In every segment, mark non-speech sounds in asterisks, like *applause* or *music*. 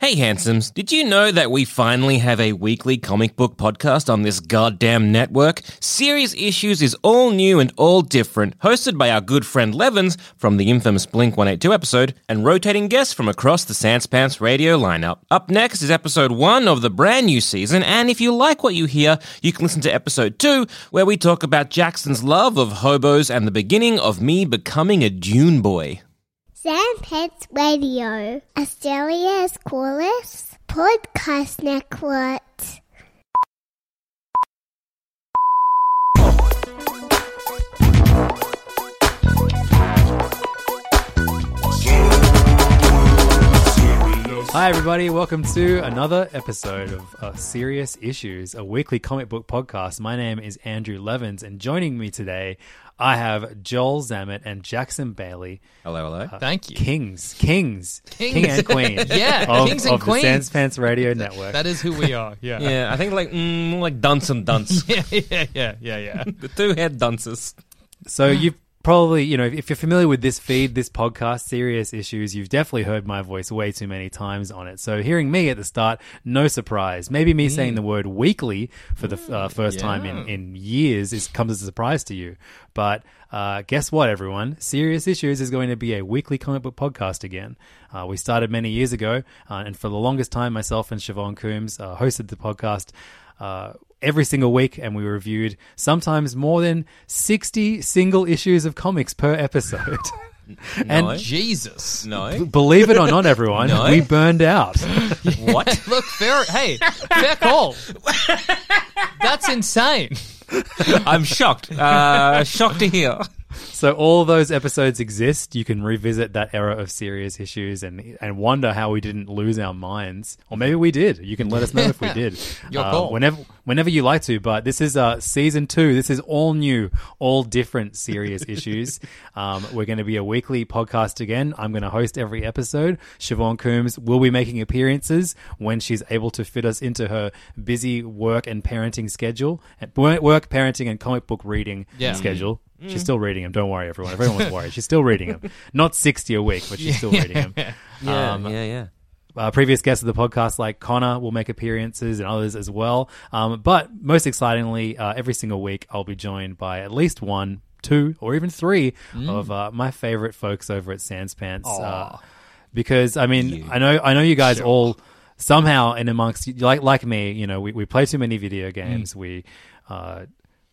Hey, handsomes, did you know that we finally have a weekly comic book podcast on this goddamn network? Serious Issues is all new and all different, hosted by our good friend Levins from the infamous Blink 182 episode, and rotating guests from across the Sanspants radio lineup. Up next is episode one of the brand new season, and if you like what you hear, you can listen to episode two, where we talk about Jackson's love of hobos and the beginning of me becoming a Dune boy. Sanspants Radio, Australia's coolest podcast network. Hi, everybody. Welcome to another episode of uh, Serious Issues, a weekly comic book podcast. My name is Andrew Levins, and joining me today, I have Joel Zammit and Jackson Bailey. Hello, hello. uh, Thank you. Kings, kings, Kings. king and queen. *laughs* Yeah, of, kings and of queens. the Sanspants Radio Network. That is who we are. Yeah. *laughs* Yeah, I think like mm, more like dunce and dunce. *laughs* yeah, yeah, yeah, yeah, yeah. the two head dunces. So you've probably, you know, if you're familiar with this feed, this podcast, Serious Issues, you've definitely heard my voice way too many times on it. So hearing me at the start, no surprise. Maybe me saying the word weekly for the uh, first time in, in years is comes as a surprise to you. But uh, guess what, everyone? Serious Issues is going to be a weekly comic book podcast again. Uh, we started many years ago, uh, and for the longest time, myself and Siobhan Coombs uh, hosted the podcast uh, every single week, and we reviewed sometimes more than 60 single issues of comics per episode. *laughs* No. and Jesus. No. believe it or not, everyone, No. we burned out. *laughs* what? Look, fair. Hey, fair call. That's insane. I'm shocked. Uh, shocked to hear. So all those episodes exist. You can revisit that era of serious issues and and wonder how we didn't lose our minds, or maybe we did. You can let us know if we did. *laughs* Your Uh, call. whenever whenever you like to. But this is uh, season two. This is all new, all different serious *laughs* issues. Um, we're going to be a weekly podcast again. I'm going to host every episode. Siobhan Coombs will be making appearances when she's able to fit us into her busy work and parenting schedule, work, work, parenting, and comic book reading Yeah. schedule. She's still reading them. Don't worry, everyone. Everyone's worried. She's still reading them. Not 60 a week, but she's still reading them. *laughs* Yeah, Um, yeah, yeah. uh, previous guests of the podcast, like Connor, will make appearances and others as well. Um, but most excitingly, uh, every single week, I'll be joined by at least one, two, or even three of uh, my favorite folks over at Sanspants. Uh, because I mean, I know, I know you guys all somehow and amongst you, like like me, you know, we, we play too many video games. We, uh,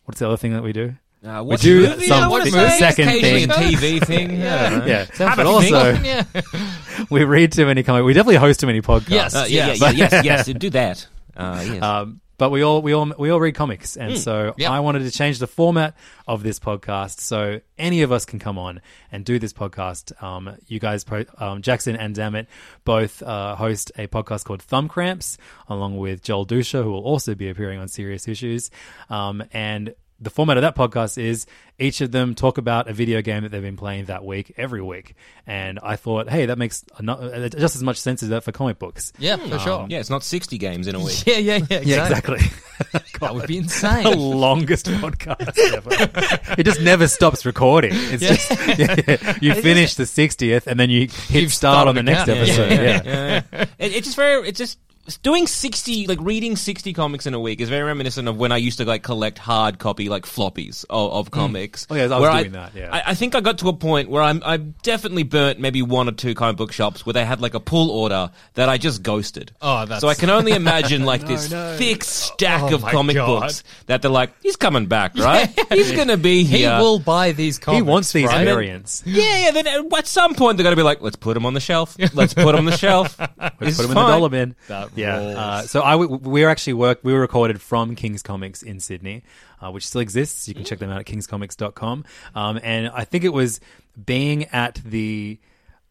what's the other thing that we do? Uh, We do movie? some I wanna second Occasionally thing. a TV thing. *laughs* yeah. Yeah, Have but also thing. *laughs* Yeah. *laughs* we read too many comics. We definitely host too many podcasts. Yes. Uh, yeah, Yes. yeah, yeah, yes, yes. Do that. Uh, yes. Um, but we all we all we all read comics, and so Yep. I wanted to change the format of this podcast so any of us can come on and do this podcast. Um, you guys, um, Jackson and Dammit, both uh, host a podcast called Thumb Cramps, along with Joel Duscher, who will also be appearing on Serious Issues, um, and. The format of that podcast is each of them talk about a video game that they've been playing that week every week, and I thought, hey, that makes a uh, just as much sense as that for comic books. Yeah, for sure. yeah, it's not 60 games in a week. *laughs* Yeah, yeah, yeah. Yeah, Exactly. exactly. *laughs* That would be insane. *laughs* the insane. longest podcast ever. it just never stops recording. It's Yeah. just yeah, yeah. you finish the sixtieth and then you hit You've start on the started next again. Yeah, episode. yeah, Yeah, yeah. It, it's just very. It's just doing 60 like reading 60 comics in a week is very reminiscent of when i used to like collect hard copy like floppies of, of comics Oh, yeah, I was where doing that, yeah. I, I think i got to a point where i'm i definitely burnt maybe one or two comic book shops where they had like a pull order that i just ghosted Oh, that's- so i can only imagine like *laughs* this no. thick stack Oh of comic God. books that they're like he's coming back *laughs* right he's gonna be here He will buy these comics He wants these right? variants. yeah, yeah. Then at some point they're gonna be like, "Let's put him *laughs* on the shelf. Let's put him on the shelf. Let's It's put them in the dollar bin. That yeah. Uh, so I w- we were actually work. We were recorded from King's Comics in Sydney, uh, which still exists. You can check them out at kingscomics.com. Um, and I think it was being at the.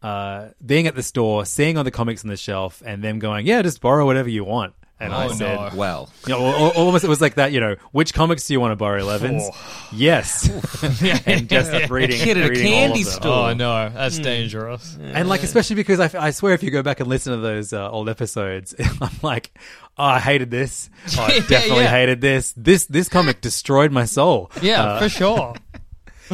Uh, being at the store, seeing all the comics on the shelf, and them going, "Yeah, just borrow whatever you want." And I Oh, said, no. Well, you know, al- al- almost it was like that. You know, which comics do you want to borrow, Levins? Yes, *laughs* *laughs* and just reading, Kid at a reading all candy of them. store. Oh no, that's dangerous. And like, especially because I, f- I swear, if you go back and listen to those uh, old episodes, *laughs* I'm like, oh, I hated this. Oh, I Yeah, definitely yeah. hated this. This this comic destroyed my soul. Yeah, Uh, for sure.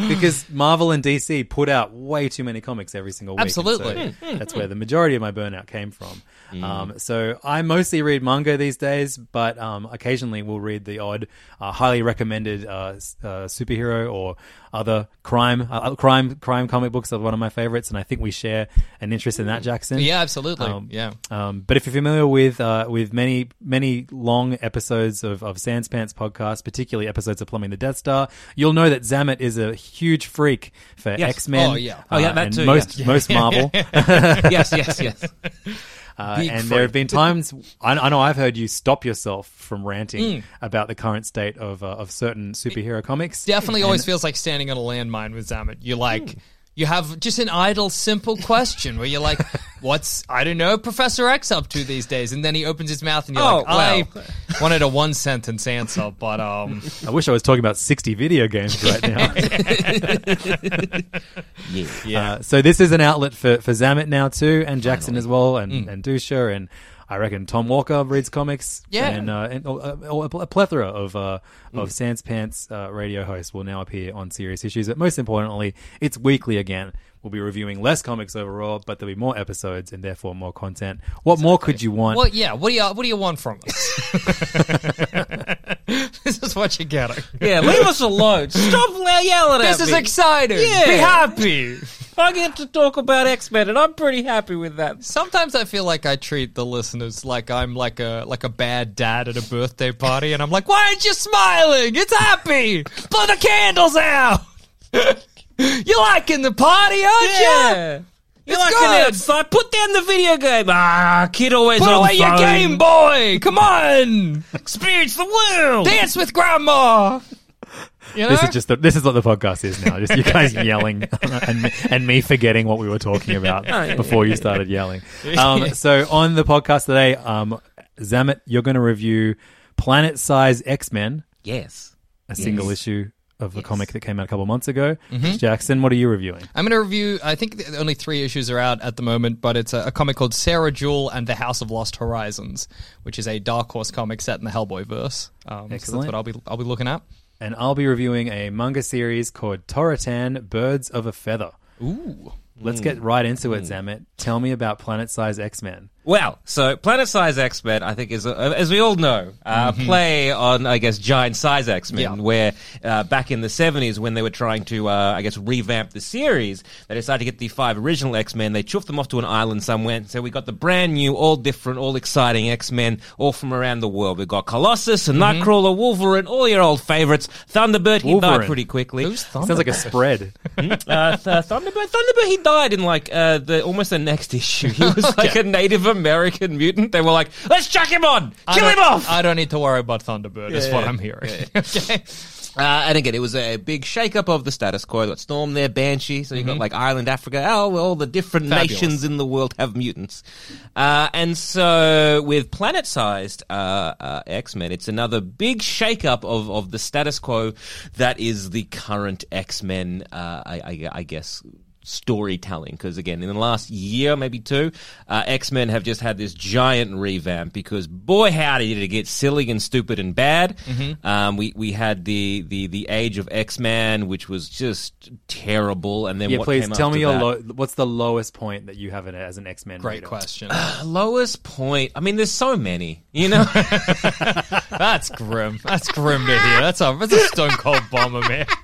because Marvel and DC put out way too many comics every single week. and Absolutely. so that's where the majority of my burnout came from. Um, so I mostly read manga these days, but um, occasionally we'll read the odd, uh, highly recommended uh, uh, superhero or other crime, uh, crime, crime comic books are one of my favorites, and I think we share an interest in that, Jackson. Yeah, absolutely. Um, yeah. Um, but if you're familiar with uh, with many many long episodes of, of Sans Pants podcast, particularly episodes of Plumbing the Death Star, you'll know that Zammit is a huge freak for Yes. X Men. Oh, yeah. Oh, yeah, that and too, most yeah. most Marvel. *laughs* yes, yes, yes. *laughs* Uh, and freak. there have been times I, I know I've heard you stop yourself from Mm. ranting about the current state of uh, of certain superhero comics. Definitely always feels like standing on a landmine with Zammit. You're like, Hmm. You have just an idle, simple question where you're like, *laughs* what's, I don't know, Professor X up to these days? And then he opens his mouth and you're Oh, like, I wanted a one sentence answer, but um, I wish I was talking about sixty video games right now. *laughs* Yeah. Uh, so this is an outlet for, for Zammit now too, and Jackson as well, and, Mm. and Duscher, and I reckon Tom Walker reads comics. Yeah. and, uh, and uh, uh, a plethora of uh, Mm. of Sans Pants uh, radio hosts will now appear on Serious Issues. But most importantly, it's weekly again. We'll be reviewing less comics overall, but there'll be more episodes and therefore more content. What more could you want? what, yeah, what do you, what do you want from us? *laughs* this is what you're getting. Yeah, leave us alone. Stop yelling at us. This is exciting. Yeah. Be happy. I get to talk about X Men, and I'm pretty happy with that. Sometimes I feel like I treat the listeners like I'm like a like a bad dad at a birthday party, and I'm like, "Why aren't you smiling? It's happy. Blow the candles out. *laughs* You're liking the party, aren't you? Yeah. You're It's like good. an outside. Put down the video game. Ah, kid always Put on away your. Game Boy. Come on, Experience the world. dance with Grandma. You know? This is just the, this is what the podcast is now. Just you *laughs* guys yelling and me, and me forgetting what we were talking about *laughs* before you started yelling. *laughs* Um, so on the podcast today, um, Zammit, you're going to review Planet Size X Men, Yes. a single issue of a comic that came out a couple months ago. Jackson, what are you reviewing? I'm going to review. I think the only three issues are out at the moment, but it's a, a comic called Sarah Jewell and the House of Lost Horizons, which is a Dark Horse comic set in the Hellboy verse. Um, so Excellent. that's what I'll be I'll be looking at. And I'll be reviewing a manga series called Toratan Birds of a Feather. Ooh. Let's get right into it, hmm. Zammit. Tell me about Planet Size X Men. Well, so Planet Size X Men, I think, is uh, as we all know, uh, play on I guess Giant Size X Men, Yeah. where uh, back in the seventies when they were trying to uh, I guess revamp the series, they decided to get the five original X Men. They chuffed them off to an island somewhere, so we got the brand new, all different, all exciting X Men, all from around the world. We got Colossus and Nightcrawler, Wolverine, all your old favorites. Thunderbird, he died pretty quickly. Who's Thunder? Sounds like a spread. *laughs* uh, th- Thunderbird. Thunderbird. He died in like uh, the almost the next issue. He was *laughs* like a Native American mutant. They were like, let's chuck him on, kill him off. I don't need to worry about Thunderbird. is what. I'm hearing. *laughs* okay. Uh, and again, it was a big shake-up of the status quo. You got Storm there, Banshee. So you got like Ireland, Africa. Oh, all the different Fabulous. nations in the world have mutants. Uh, and so with planet-sized uh, uh, X-Men, it's another big shake-up of, of the status quo that is the current X-Men, uh, I, I, I guess, storytelling because again in the last year maybe two uh, x-men have just had this giant revamp because boy howdy did it get silly and stupid and bad Mm-hmm. um, we we had the, the the age of x-men which was just terrible and then Yeah, what please came tell me your that? low, what's the lowest point that you have in it as an X Men. Great question. *sighs* lowest point i mean there's so many you know *laughs* That's grim. That's grim to hear. That's a that's a stone cold bomber, man. *laughs*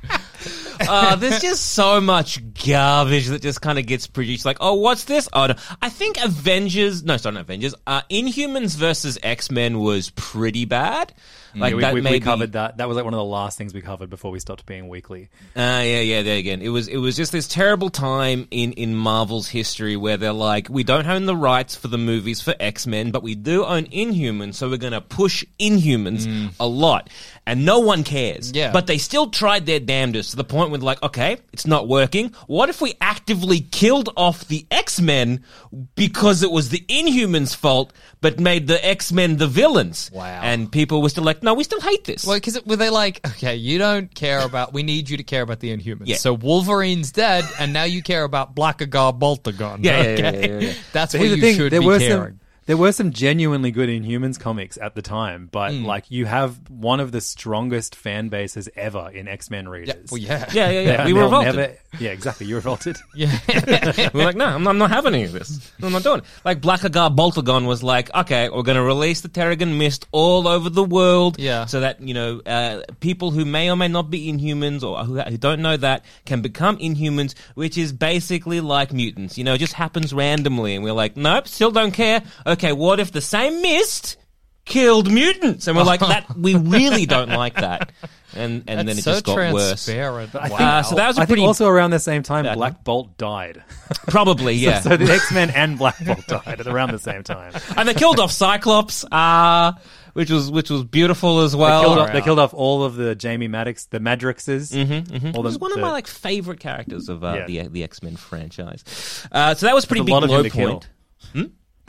uh, there's just so much garbage that just kind of gets produced. Like, oh, what's this? Oh, no. I think Avengers. No, sorry, not Avengers. Uh, Inhumans versus X Men was pretty bad. Like Yeah, we, that we, we covered that. That was like one of the last things we covered before we stopped being weekly. Uh, yeah, yeah, there again. It was it was just this terrible time in, in Marvel's history where they're like, we don't own the rights for the movies for X Men, but we do own Inhumans, so we're gonna push Inhumans a lot. And no one cares. Yeah. But they still tried their damnedest to the point where they're like, okay, it's not working. What if we actively killed off the X Men because it was the Inhumans' fault, but made the X Men the villains? Wow. And people were still like, no, we still hate this. Well, because were they like, okay, you don't care about, we need you to care about the Inhumans. Yeah. So Wolverine's dead, and now you care about Blackagar Boltagon. Yeah, yeah, yeah, okay? yeah, yeah, yeah. That's So what you the thing: should there be were caring. some there were some genuinely good Inhumans comics at the time, but Hmm. like you have one of the strongest fan bases ever in X Men Yeah, readers. well, yeah. yeah, yeah, yeah. *laughs* We were revolted. never- yeah, exactly. You revolted. *laughs* Yeah, *laughs* we're like, no, I'm not, I'm not having any of this. I'm not doing it. Like, Blackagar Boltagon was like, okay, we're going to release the Terrigen Mist all over the world. Yeah. So that, you know, uh, people who may or may not be Inhumans or who, who don't know that can become Inhumans, which is basically like mutants. You know, it just happens randomly. And we're like, nope, still don't care. Okay, what if the same mist killed mutants? And we're like, that, we really don't like that. And, and then it so just got worse. transparent. I think, Uh, so that was a I pretty think also around the same time, bad Black Bolt died. *laughs* Probably, *laughs* yeah. so the X Men and Black Bolt died at around the same time. *laughs* and they killed off Cyclops, uh, which was which was beautiful as They well. killed, off, they killed off all of the Jamie Madrox, the Madroxes. Mm-hmm, mm-hmm. All It was the, one of the- my like favorite characters of uh, Yeah. the the X Men franchise. Uh, so that was pretty There's a big lot of low him to kill.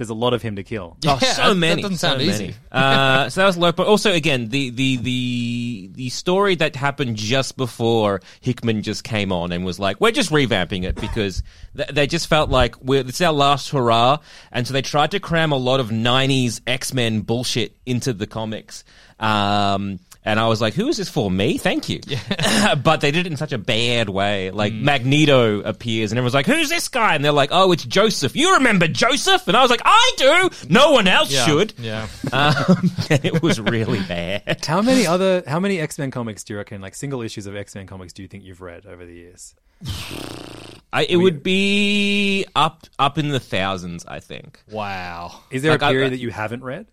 Point. There's a lot of him to kill. Yeah, Oh, so that- many. That doesn't so sound many. easy. *laughs* uh, so that was low But Also, again, the, the the the story that happened just before Hickman just came on and was like, "We're just revamping it," because *laughs* th- they just felt like we're it's our last hurrah, and so they tried to cram a lot of '90s X Men bullshit into the comics. Um, and I was like, "Who is this for? Me? Thank you." *laughs* but they did it in such a bad way. Like Mm. Magneto appears, and everyone's like, "Who's this guy?" And they're like, "Oh, it's Joseph. You remember Joseph?" And I was like, "I do. No one else Yeah. should." Yeah. *laughs* Um, it was really bad. How many other, how many X Men comics do you reckon, like single issues of X Men comics, do you think you've read over the years? *sighs* I, it would be up up in the thousands, I think. Wow. Is there Like, a I- period I- that you haven't read?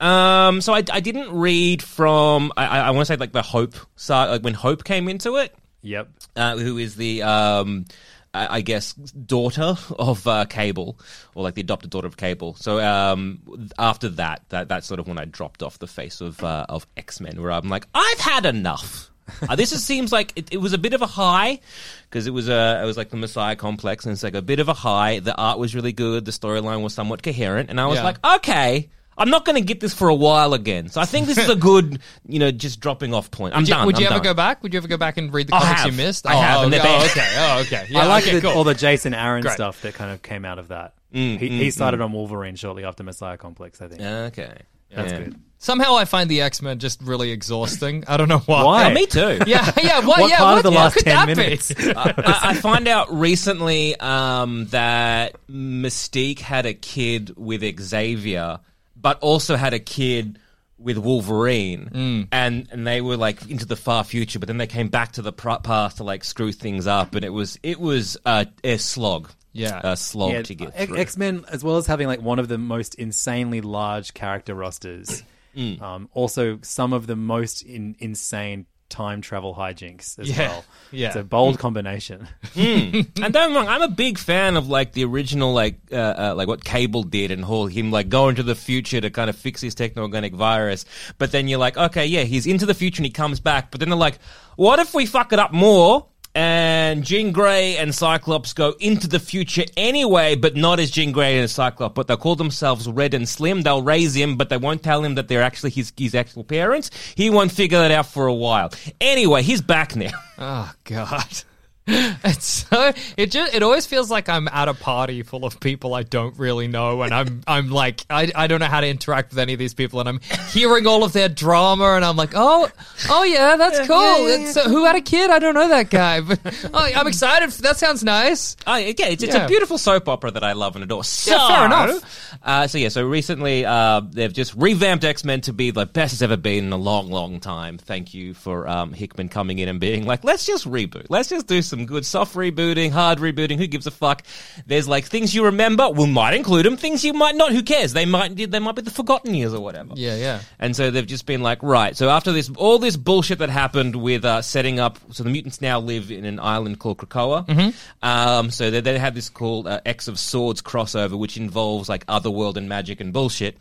Um, so I, I didn't read from I, I, want to say like the Hope side, like when Hope came into it, Yep. uh, who is the um, I, I guess daughter of uh, Cable, or like the adopted daughter of Cable. So um, after that, that that's sort of when I dropped off the face of uh, of X Men, where I'm like, I've had enough. uh, this is, seems like it, it was a bit of a high because it was a it was like the Messiah complex, and it's like a bit of a high. The art was really good, the storyline was somewhat coherent, and I was Yeah. like, okay. I'm not going to get this for a while again, so I think this is a *laughs* good, you know, just dropping off point. I'm Would you, done. would you I'm ever done. go back? Would you ever go back and read the I comics have. you missed? I have, Oh, and they're oh, bad. okay. Oh, okay. Yeah, I like okay, the, cool. all the Jason Aaron Great. stuff that kind of came out of that. Mm, he he started on Wolverine shortly after Messiah Complex, I think. Okay, That's Yeah. good. Somehow I find the X Men just really exhausting. I don't know why. Why? Oh, me too. *laughs* Yeah, yeah. What, What yeah, part what, of the last could 10 that be? minutes? *laughs* I, I find out recently um, that Mystique had a kid with Xavier, but also had a kid with Wolverine, and and they were like into the far future, but then they came back to the pr- past to like screw things up, and it was it was uh, a slog, Yeah. a slog Yeah, to get X- through. X-Men, as well as having like one of the most insanely large character rosters, Mm. um, also some of the most in, insane time travel hijinks as Yeah, well. *laughs* yeah. It's a bold combination. *laughs* and don't get me wrong, I'm a big fan of like the original, like uh, uh, like what Cable did, and whole him like go into the future to kind of fix his techno-organic virus. But then you're like, okay, yeah, he's into the future and he comes back. But then they're like, what if we fuck it up more? And Jean Grey and Cyclops go into the future anyway, but not as Jean Grey and Cyclops. But they'll call themselves Red and Slim. They'll raise him, but they won't tell him that they're actually his, his actual parents. He won't figure that out for a while. Anyway, he's back now. Oh God. *laughs* It's so it just it always feels like I'm at a party full of people I don't really know, and I'm *laughs* I'm like I, I don't know how to interact with any of these people, and I'm hearing all of their drama, and I'm like, oh oh yeah, that's cool. It's, uh, who had a kid? I don't know that guy, but *laughs* oh, I'm excited. That sounds nice. Oh, yeah, it's, it's Yeah. a beautiful soap opera that I love and adore. So, Yeah, fair enough. Uh, so yeah, so recently uh, they've just revamped X Men to be the best it's ever been in a long, long time. Thank you for um, Hickman coming in and being like, let's just reboot. Let's just do some good soft rebooting, hard rebooting. Who gives a fuck? There's like things you remember. We might include them. Things you might not. Who cares? They might. They might be the forgotten years or whatever. Yeah, yeah. And so they've just been like, right. So after this, all this bullshit that happened with uh, setting up, so the mutants now live in an island called Krakoa. Mm-hmm. Um, so they, they had this called uh, X of Swords crossover, which involves like otherworld and magic and bullshit.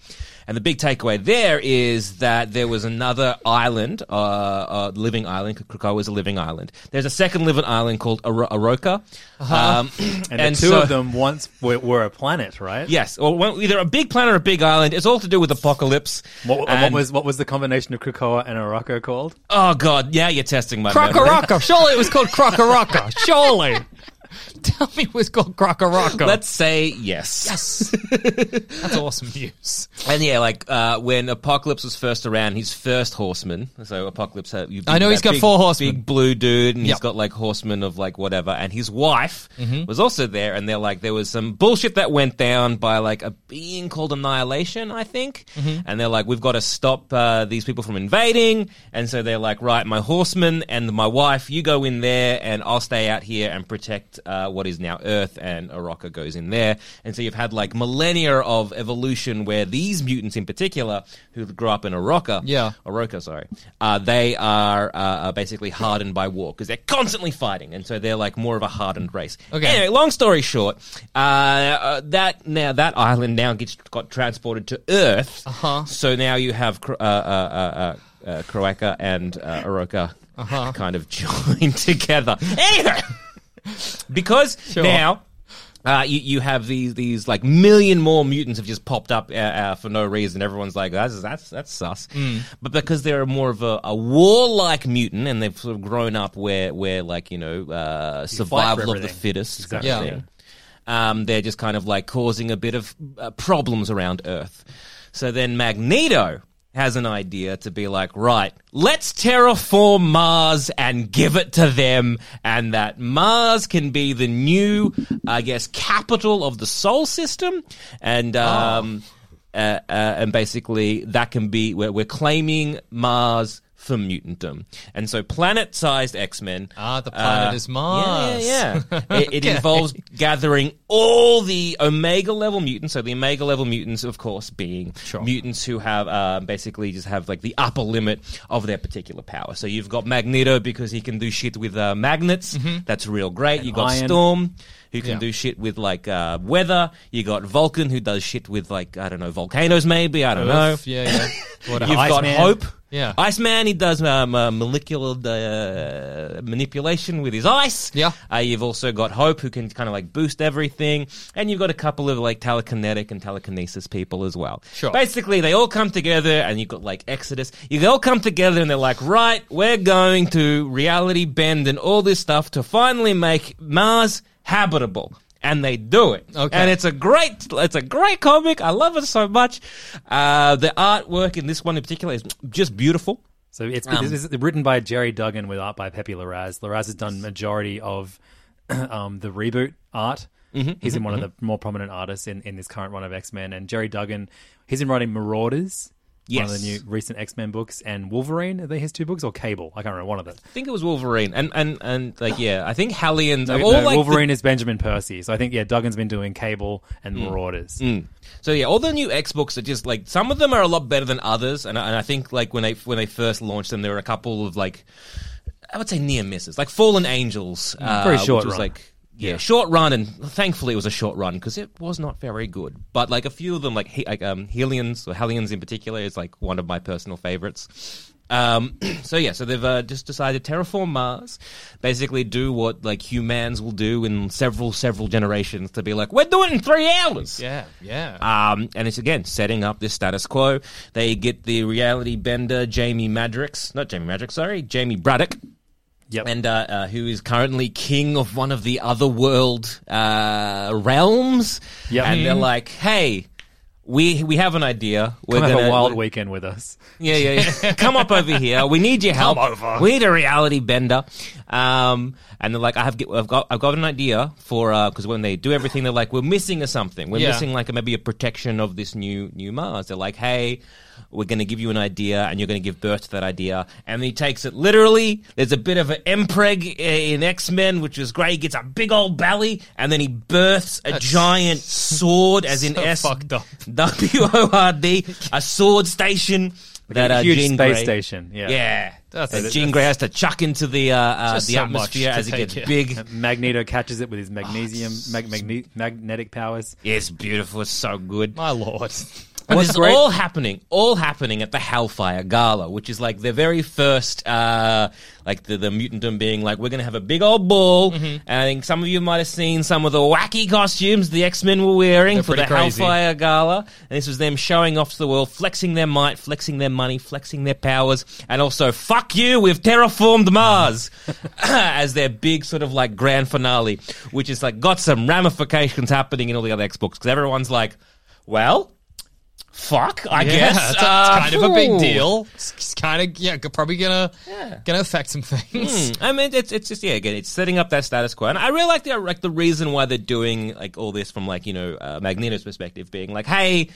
And the big takeaway there is that there was another island, uh, uh, living island. Krakoa is a living island. There's a second living island called Aro- Arakko. Um, *clears throat* And, the two so- of them once were, were a planet, right? Yes, or one- either a big planet or a big island. It's all to do with apocalypse. What, what was what was the combination of Krakoa and Morocco called? Oh god, yeah, you're testing my memory. Crocoroca. Surely it was called Crocoroca. Surely. *laughs* *laughs* Tell me it was called Crocoroca. Let's say yes. Yes. *laughs* That's awesome news. And yeah, like uh, when Apocalypse was first around, his first horseman. So Apocalypse, had, you, I know he's got big- four horsemen. big blue dude, and he's Yep. Mm-hmm. got like horsemen of like whatever. And his wife was also there, and they're like there was some bullshit that went down by like a being called Annihilation, I think. Mm-hmm. And they're like, we've got to stop uh, these people from invading. And so they're like, right, my horseman and my wife, you go in there, and I'll stay out here and protect uh, what is now Earth. And Arakko goes in there, and so you've had like millennia of evolution where these mutants in particular, who grew up in Arakko, Yeah. Oroka, sorry, uh, they are, uh, are basically hardened by war because they're constantly fighting, and so they're like more of a hardened race. Okay. Anyway, long story short, uh, uh, that now that island now gets got transported to Earth. Uh-huh. So now you have uh, uh, uh, uh, uh, Krakoa and uh, Oroka Uh-huh. kind of *laughs* joined together. Anyway, because Sure. now. Uh, you, you have these these like million more mutants have just popped up uh, uh, for no reason. Everyone's like, that's that's that's sus. Mm. But because they're more of a, a warlike mutant and they've sort of grown up where where like you know uh, survival of the fittest kind Exactly. of Yeah. thing. Um, they're just kind of like causing a bit of uh, problems around Earth. So then Magneto has an idea to be like, right, let's terraform Mars and give it to them, and that Mars can be the new, I guess, capital of the Sol system, and um, uh, uh, and basically that can be we're, we're claiming Mars. For mutantdom, and so planet-sized X-Men. Ah, the planet uh, is Mars. Yeah, yeah, yeah. *laughs* it, it Okay. involves gathering all the Omega level mutants. So the Omega level mutants, of course, being mutants who have uh, basically just have like the upper limit of their particular power. So you've got Magneto because he can do shit with uh, magnets. That's real great. You got iron. Storm. Who can Yeah. do shit with like uh, weather? You got Vulcan, who does shit with like I don't know volcanoes, maybe I don't know. Yeah, yeah. *laughs* You've got Iceman. Hope. Yeah. Iceman, he does um, uh, molecular uh, manipulation with his ice. Yeah. Uh, you've also got Hope, who can kind of like boost everything. And you've got a couple of like telekinetic and telekinesis people as well. Sure. Basically, they all come together, and you've got like Exodus. You all come together, and they're like, right, we're going to reality bend and all this stuff to finally make Mars habitable. And they do it. Okay. And it's a great, it's a great comic. I love it so much. Uh, the artwork in this one in particular is just beautiful. So it's Um, this is written by Gerry Duggan with art by Pepe Larraz. Larraz has done majority of *clears throat* um, the reboot art. Mm-hmm, he's in one of the more prominent artists in, in this current run of X Men. And Gerry Duggan, he's in writing Marauders, one of Yes. the new recent X Men books, and Wolverine. Are they his two books or Cable? I can't remember one of them. I think it was Wolverine, and and and like *sighs* yeah, I think Hellions. No, no, like, the- Wolverine is Benjamin Percy. So I think yeah, Duggan's been doing Cable and Mm. Marauders. so yeah, all the new X books are just like some of them are a lot better than others, and I, and I think like when they when they first launched them, there were a couple of like I would say near misses, like Fallen Angels, uh, Very short which was run. like. Yeah, short run, and thankfully it was a short run because it was not very good. But like a few of them, like he, like um, Helions or Hellions in particular, is like one of my personal favorites. Um, *clears throat* so yeah, so they've uh, just decided to terraform Mars, basically do what like humans will do in several several generations to be like, we're doing it in three hours. Yeah, yeah. Um, and it's again setting up this status quo. They get the reality bender Jamie Madrox, not Jamie Madrox, sorry, Jamie Braddock. Yep. and uh, uh, who is currently king of one of the other world uh, realms. Yep. And they're like, "Hey, we we have an idea. We're Come have gonna a wild weekend with us. yeah, yeah, yeah. *laughs* Come up over here. We need your help. over. We need a reality bender. Um, and they're like, I have, I've got, I've got an idea for, uh, because when they do everything, they're like, we're missing a something. We're Yeah. missing like a, maybe a protection of this new, new Mars. They're like, hey, we're going to give you an idea, and you're going to give birth to that idea. And he takes it literally. There's a bit of an empreg uh, in X Men, which is great. He gets a big old belly, and then he births a giant *laughs* sword, as in so S. W O R D, a sword station that a uh, huge Jean space Grey- station. Yeah. Yeah, That's- that that's- Jean Grey has to chuck into the uh, uh, the so atmosphere as it gets in. big. *laughs* Magneto catches it with his magnesium, mag- magne- magnetic powers. Yeah, it's beautiful. It's so good. My lord. And What's this is great- all happening, all happening at the Hellfire Gala, which is like the very first, uh, like the, the mutantdom being like, we're going to have a big old ball. Mm-hmm. And I think some of you might have seen some of the wacky costumes the X Men were wearing They're for the crazy. Hellfire Gala. And this was them showing off to the world, flexing their might, flexing their money, flexing their powers, and also, fuck you, we've terraformed Mars *laughs* *laughs* as their big sort of like grand finale, which is like got some ramifications happening in all the other X books because everyone's like, well, fuck, I Yeah, guess. it's, it's Uh, kind of a big deal. It's, it's kind of yeah, probably gonna gonna affect some things. Hmm. I mean, it's it's just yeah. Again, it's setting up that status quo, and I really like the like the reason why they're doing like all this from like you know uh, Magneto's perspective, being like, hey,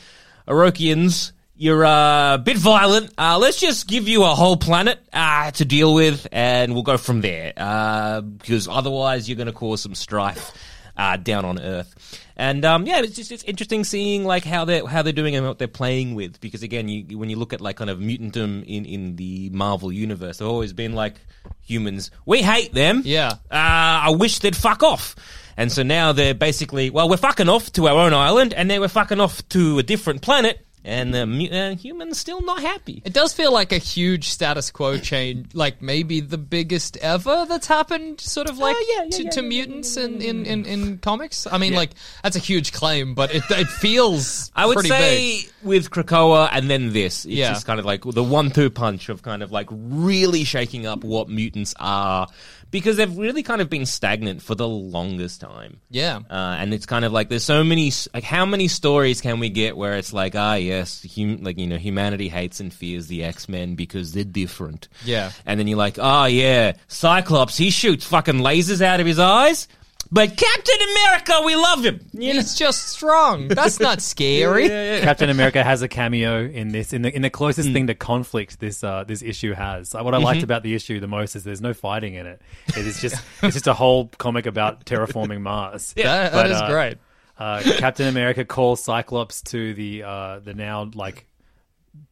Orokians. You're uh, a bit violent. Uh, let's just give you a whole planet uh, to deal with, and we'll go from there. Uh, because otherwise, you're going to cause some strife uh, down on Earth. And um, yeah, it's just it's interesting seeing like how they're how they're doing and what they're playing with. Because again, you, when you look at like kind of mutantdom in in the Marvel universe, they've always been like humans. We hate them. Yeah. Uh, I wish they'd fuck off. And so now they're basically well, we're fucking off to our own island, and then we're fucking off to a different planet, and the mu- uh, humans still not happy. It does feel like a huge status quo change, like maybe the biggest ever that's happened, sort of like yeah, yeah, to, yeah, to yeah, mutants in, in, in, in comics. I mean, like that's a huge claim, but it it feels *laughs* I would pretty say big. with Krakoa and then this, it's Yeah. just kind of like the one-two punch of kind of like really shaking up what mutants are because they've really kind of been stagnant for the longest time. Yeah. Uh, and it's kind of like there's so many like how many stories can we get where it's like ah yes hum- like you know humanity hates and fears the X-Men because they're different. Yeah. And then you're like oh yeah Cyclops he shoots fucking lasers out of his eyes. But Captain America, we love him. You know? He's just strong. That's not *laughs* scary. Captain America has a cameo in this, in the in the closest Hmm. thing to conflict this uh, this issue has. Uh, What I liked Mm-hmm. about the issue the most is there's no fighting in it. It is just it's just a whole comic about terraforming Mars. *laughs* That, But, that is uh, great. Uh, Captain America calls Cyclops to the uh, the now like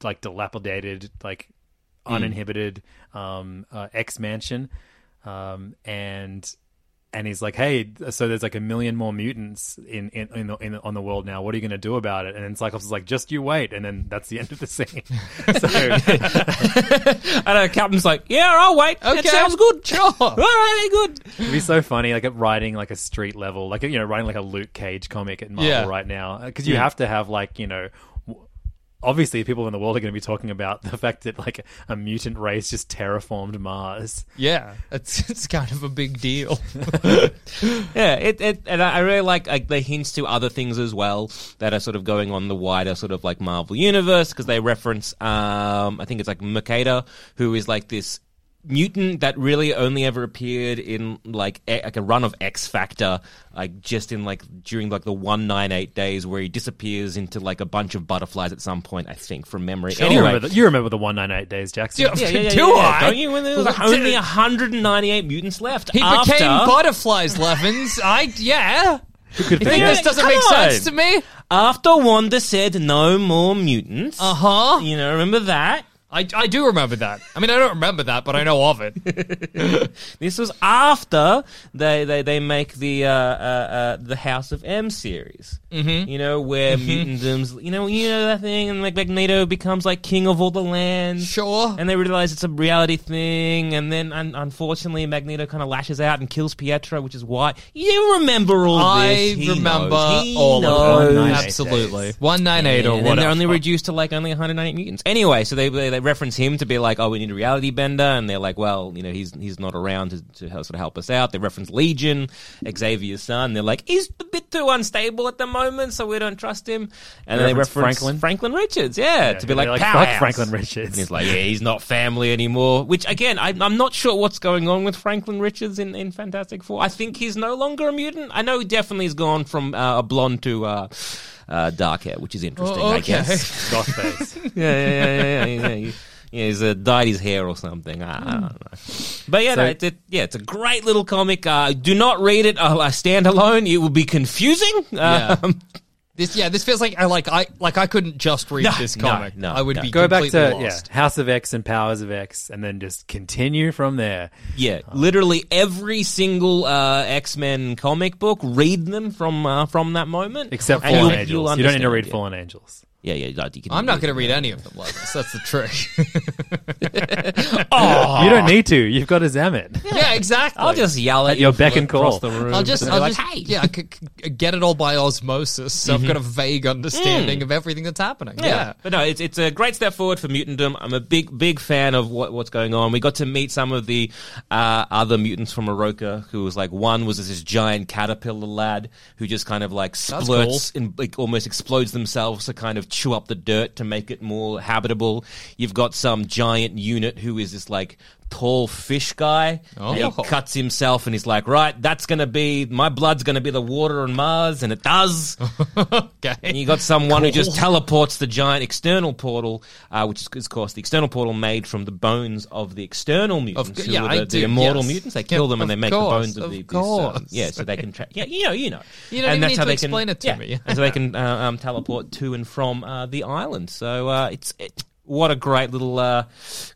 like dilapidated like Hmm. uninhibited um, uh, X mansion, um, and and he's like, "Hey, so there's like a million more mutants in in, in, the, in the, on the world now. What are you going to do about it?" And then Cyclops is like, "Just you wait." And then that's the *laughs* end of the scene. *laughs* so *laughs* I know Captain's like, yeah, I'll wait. Okay. That sounds good. Sure. All right, good. it'd be so funny, like at writing like a street level, like you know, writing like a Luke Cage comic at Marvel Yeah. right now, uh, because you have to have like you know. W- Obviously, people in the world are going to be talking about the fact that like a mutant race just terraformed Mars. Yeah, it's *laughs* it's kind of a big deal. *laughs* Yeah, it, it and I I really like like the hints to other things as well that are sort of going on the wider sort of like Marvel universe because they reference um I think it's like Makeda who is like this mutant that really only ever appeared in like a, like a run of X Factor like just in like during like the 198 days where he disappears into like a bunch of butterflies at some point I think from memory You anyway remember the, you remember the one nine eight days, Jackson? Yeah. yeah, yeah, yeah, Do yeah, yeah. I? Don't you? When there was Well, only d- 198 mutants left. He after, became butterflies, Levins. *laughs* I yeah. Who could You think think this doesn't Come make sense on. to me? after Wanda said no more mutants. Uh huh. You know, remember that? I, I do remember that. I mean, I don't remember that, but I know of it. *laughs* This was after they they, they make the uh, uh, uh, the House of M series. Mm-hmm. You know where mutantdoms. You know you know that thing, and like Magneto becomes like king of all the lands. Sure. And they realize it's a reality thing, and then un- unfortunately Magneto kind of lashes out and kills Pietro, which is why you remember all I this. He remember all knows. of it. Absolutely. days. 198 Yeah, or and they're only reduced to like only 198 mutants. Anyway, so they they, they reference him to be like, oh, we need a reality bender, and they're like, well, you know, he's he's not around to, to help, sort of help us out. They reference Legion, Xavier's son. They're like, he's a bit too unstable at the moment, so we don't trust him. And They then they reference reference Franklin? Franklin Richards, yeah, to be they're like, fuck. Franklin Richards. And he's like, yeah, he's not family anymore. Which again, I, I'm not sure what's going on with Franklin Richards in, in Fantastic Four. I think he's no longer a mutant. I know he definitely has gone from uh, a blonde to uh, uh, dark hair, which is interesting. Oh, I okay. guess. *laughs* Goth face. *laughs* yeah, yeah, yeah, yeah, yeah. yeah. He- Yeah, he's uh, dyed his hair or something. I, I don't know. But yeah, So- no, it, it, yeah, it's a great little comic. Uh, do not read it uh, standalone. It will be confusing. Yeah. Um, This yeah, this feels like I like I like I couldn't just read No, this no, comic. no, I would no. be Go back to completely yeah. House of X and Powers of X, and then just continue from there. Yeah, literally every single uh, X Men comic book. Read them from uh, from that moment, Except And Fallen you'll- Angels. you'll You don't need to understand, read yeah. Fallen Angels. Yeah, yeah. like, you can I'm not going to read any of them, Lovis. That's the trick. *laughs* You don't need to. You've got a Zammit. yeah, exactly. I'll just yell at, At your you beck and across call. the room. I'll just, I'll be just, like, hey. yeah, I could c- get it all by osmosis. So I've got a vague understanding of everything that's happening. Yeah. Yeah. but no, it's it's a great step forward for mutantdom. I'm a big big fan of what what's going on. We got to meet some of the uh, other mutants from Oroka, who was like one was this giant caterpillar lad who just kind of like splurts and like almost explodes themselves to kind of chew up the dirt to make it more habitable. You've got some giant unit who is this like tall fish guy. Oh. And he cuts himself and he's like, right, that's gonna be my blood's gonna be the water on Mars, and it does. *laughs* Okay. And you got someone who just teleports the giant external portal, uh, which is, of course, the external portal made from the bones of the external mutants, who yeah, are the, do, the immortal yes. mutants. They Yeah, kill them and of they make course, the bones of, of the course. um, yeah, so they can tra- yeah, you know, you know, *laughs* You don't and even that's need how to they explain can, it to yeah, me. and so they can uh, um, teleport to and from uh, the island. So uh, it's it, what a great little uh,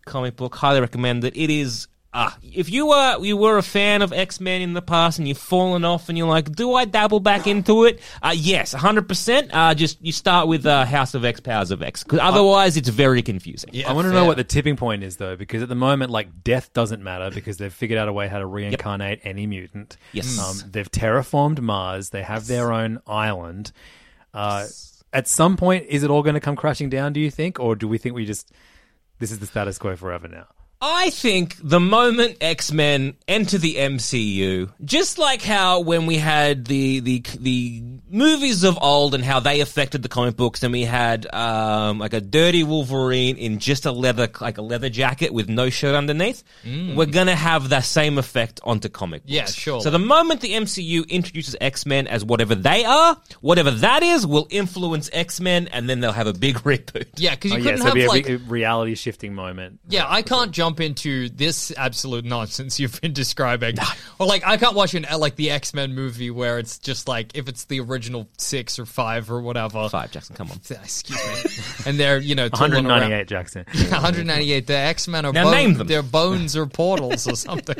comic book. Highly recommend it. It is. Uh, if you were you were a fan of X Men in the past and you've fallen off and you're like, do I dabble back into it? Uh, yes, 100. percent uh, Just you start with uh, House of X, Powers of X, because otherwise it's very confusing. Yeah, I want to know what the tipping point is, though, because at the moment, like, death doesn't matter because they've figured out a way how to reincarnate any mutant. Yes. Um, they've terraformed Mars. They have their own island. Uh, at some point, is it all going to come crashing down, do you think? Or do we think we just, this is the status quo forever now? I think the moment X Men enter the MCU, just like how when we had the the the movies of old and how they affected the comic books, and we had um, like a dirty Wolverine in just a leather like a leather jacket with no shirt underneath, we're gonna have that same effect onto comic books. Yeah, sure. So the moment the MCU introduces X Men as whatever they are, whatever that is, will influence X Men, and then they'll have a big *laughs* reboot. Yeah, because you Oh, couldn't so it'd have be a like. re- reality shifting moment. yeah, I can't jump into this absolute nonsense *laughs* you've been describing. Or like, I can't watch an like the X Men movie where it's just like if it's the original six or five or whatever. Five, Jackson, come on. Excuse me. *laughs* and they're you know tooling around- 198, Jackson. *laughs* 198. The X Men are Now bone- name them. Their bones or portals or something.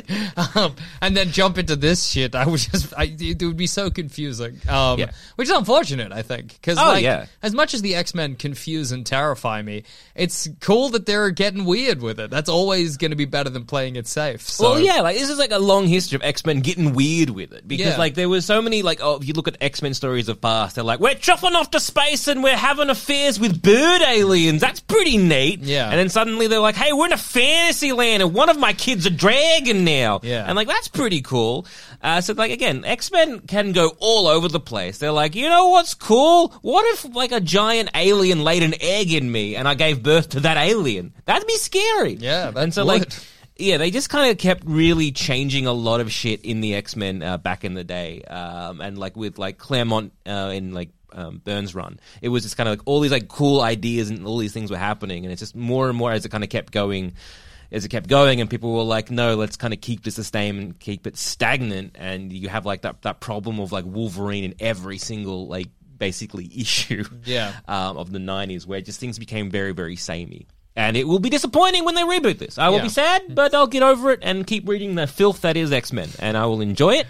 Um, and then jump into this shit. I would just, I, it would be so confusing. Um, Yeah. Which is unfortunate, I think, because Oh, like, yeah. as much as the X Men confuse and terrify me, it's cool that they're getting weird with it. That's always going to be better than playing it safe. So. Well, yeah, like this is like a long history of X Men getting weird with it because Yeah. like there was so many like oh if you look at X Men stories of past they're like we're chuffing off to space and we're having affairs with bird aliens that's pretty neat Yeah. and then suddenly they're like hey we're in a fantasy land and one of my kids a dragon now Yeah. and like that's pretty cool uh, so like again X Men can go all over the place they're like you know what's cool what if like a giant alien laid an egg in me and I gave birth to that alien that'd be scary Yeah, that and so would. like yeah, they just kind of kept really changing a lot of shit in the X Men uh, back in the day, um, and like with like Claremont uh, in like um, Byrne's run, it was just kind of like all these like cool ideas and all these things were happening, and it's just more and more as it kind of kept going. As it kept going, and people were like, "No, let's kind of keep this the same and keep it stagnant." And you have like that that problem of like Wolverine in every single like basically *laughs* issue, Yeah. um, of the '90s, where just things became very very samey. And it will be disappointing when they reboot this. I will Yeah. be sad, but I'll get over it and keep reading the filth that is X Men, and I will enjoy it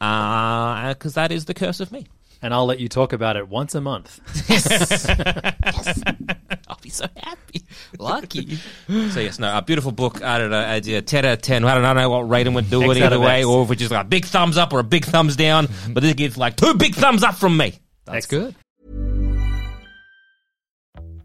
uh, because that is the curse of me. And I'll let you talk about it once a month. *laughs* I'll be so happy. Lucky. so, yes, no, a beautiful book. I don't know, I did a 10 out of 10. I don't, I don't know what rating would do X it out either of way, X. or if it's just like a big thumbs up or a big thumbs down. But this gives like two big thumbs up from me. That's good.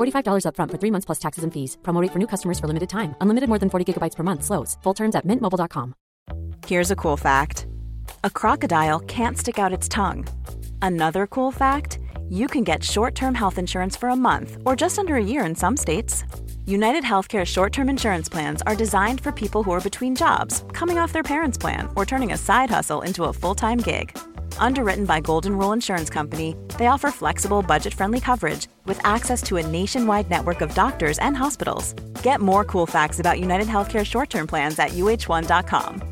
$45 upfront for three months plus taxes and fees. Promo rate for new customers for limited time. Unlimited more than 40 gigabytes per month. Slows. Full terms at mintmobile.com. Here's a cool fact a crocodile can't stick out its tongue. Another cool fact you can get short term health insurance for a month or just under a year in some states. United Healthcare short term insurance plans are designed for people who are between jobs, coming off their parents' plan, or turning a side hustle into a full time gig. Underwritten by Golden Rule Insurance Company, they offer flexible, budget friendly coverage with access to a nationwide network of doctors and hospitals. Get more cool facts about United Healthcare short term plans at uh1.com.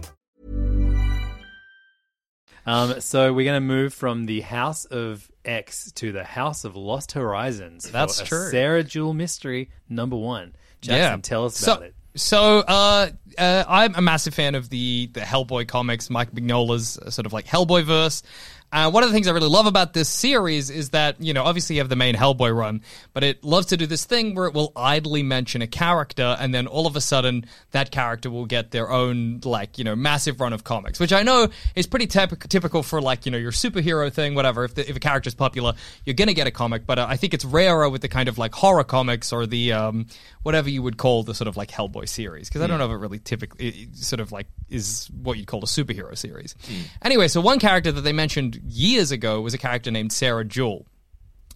Um, so we're going to move from the House of X to the House of Lost Horizons. That's true. Sarah Jewell mystery number one. Jackson, tell us so, about it. So, uh, uh, I'm a massive fan of the the Hellboy comics, Mike Mignola's uh, sort of like Hellboy verse. Uh, one of the things I really love about this series is that, you know, obviously you have the main Hellboy run, but it loves to do this thing where it will idly mention a character and then all of a sudden that character will get their own, like, you know, massive run of comics, which I know is pretty typ- typical for, like, you know, your superhero thing, whatever. If, the, if a character's popular, you're going to get a comic, but uh, I think it's rarer with the kind of like horror comics or the, um, whatever you would call the sort of like Hellboy series, because I don't know if it really typically it sort of like is what you'd call a superhero series. Anyway, so one character that they mentioned years ago was a character named Sarah Jewell.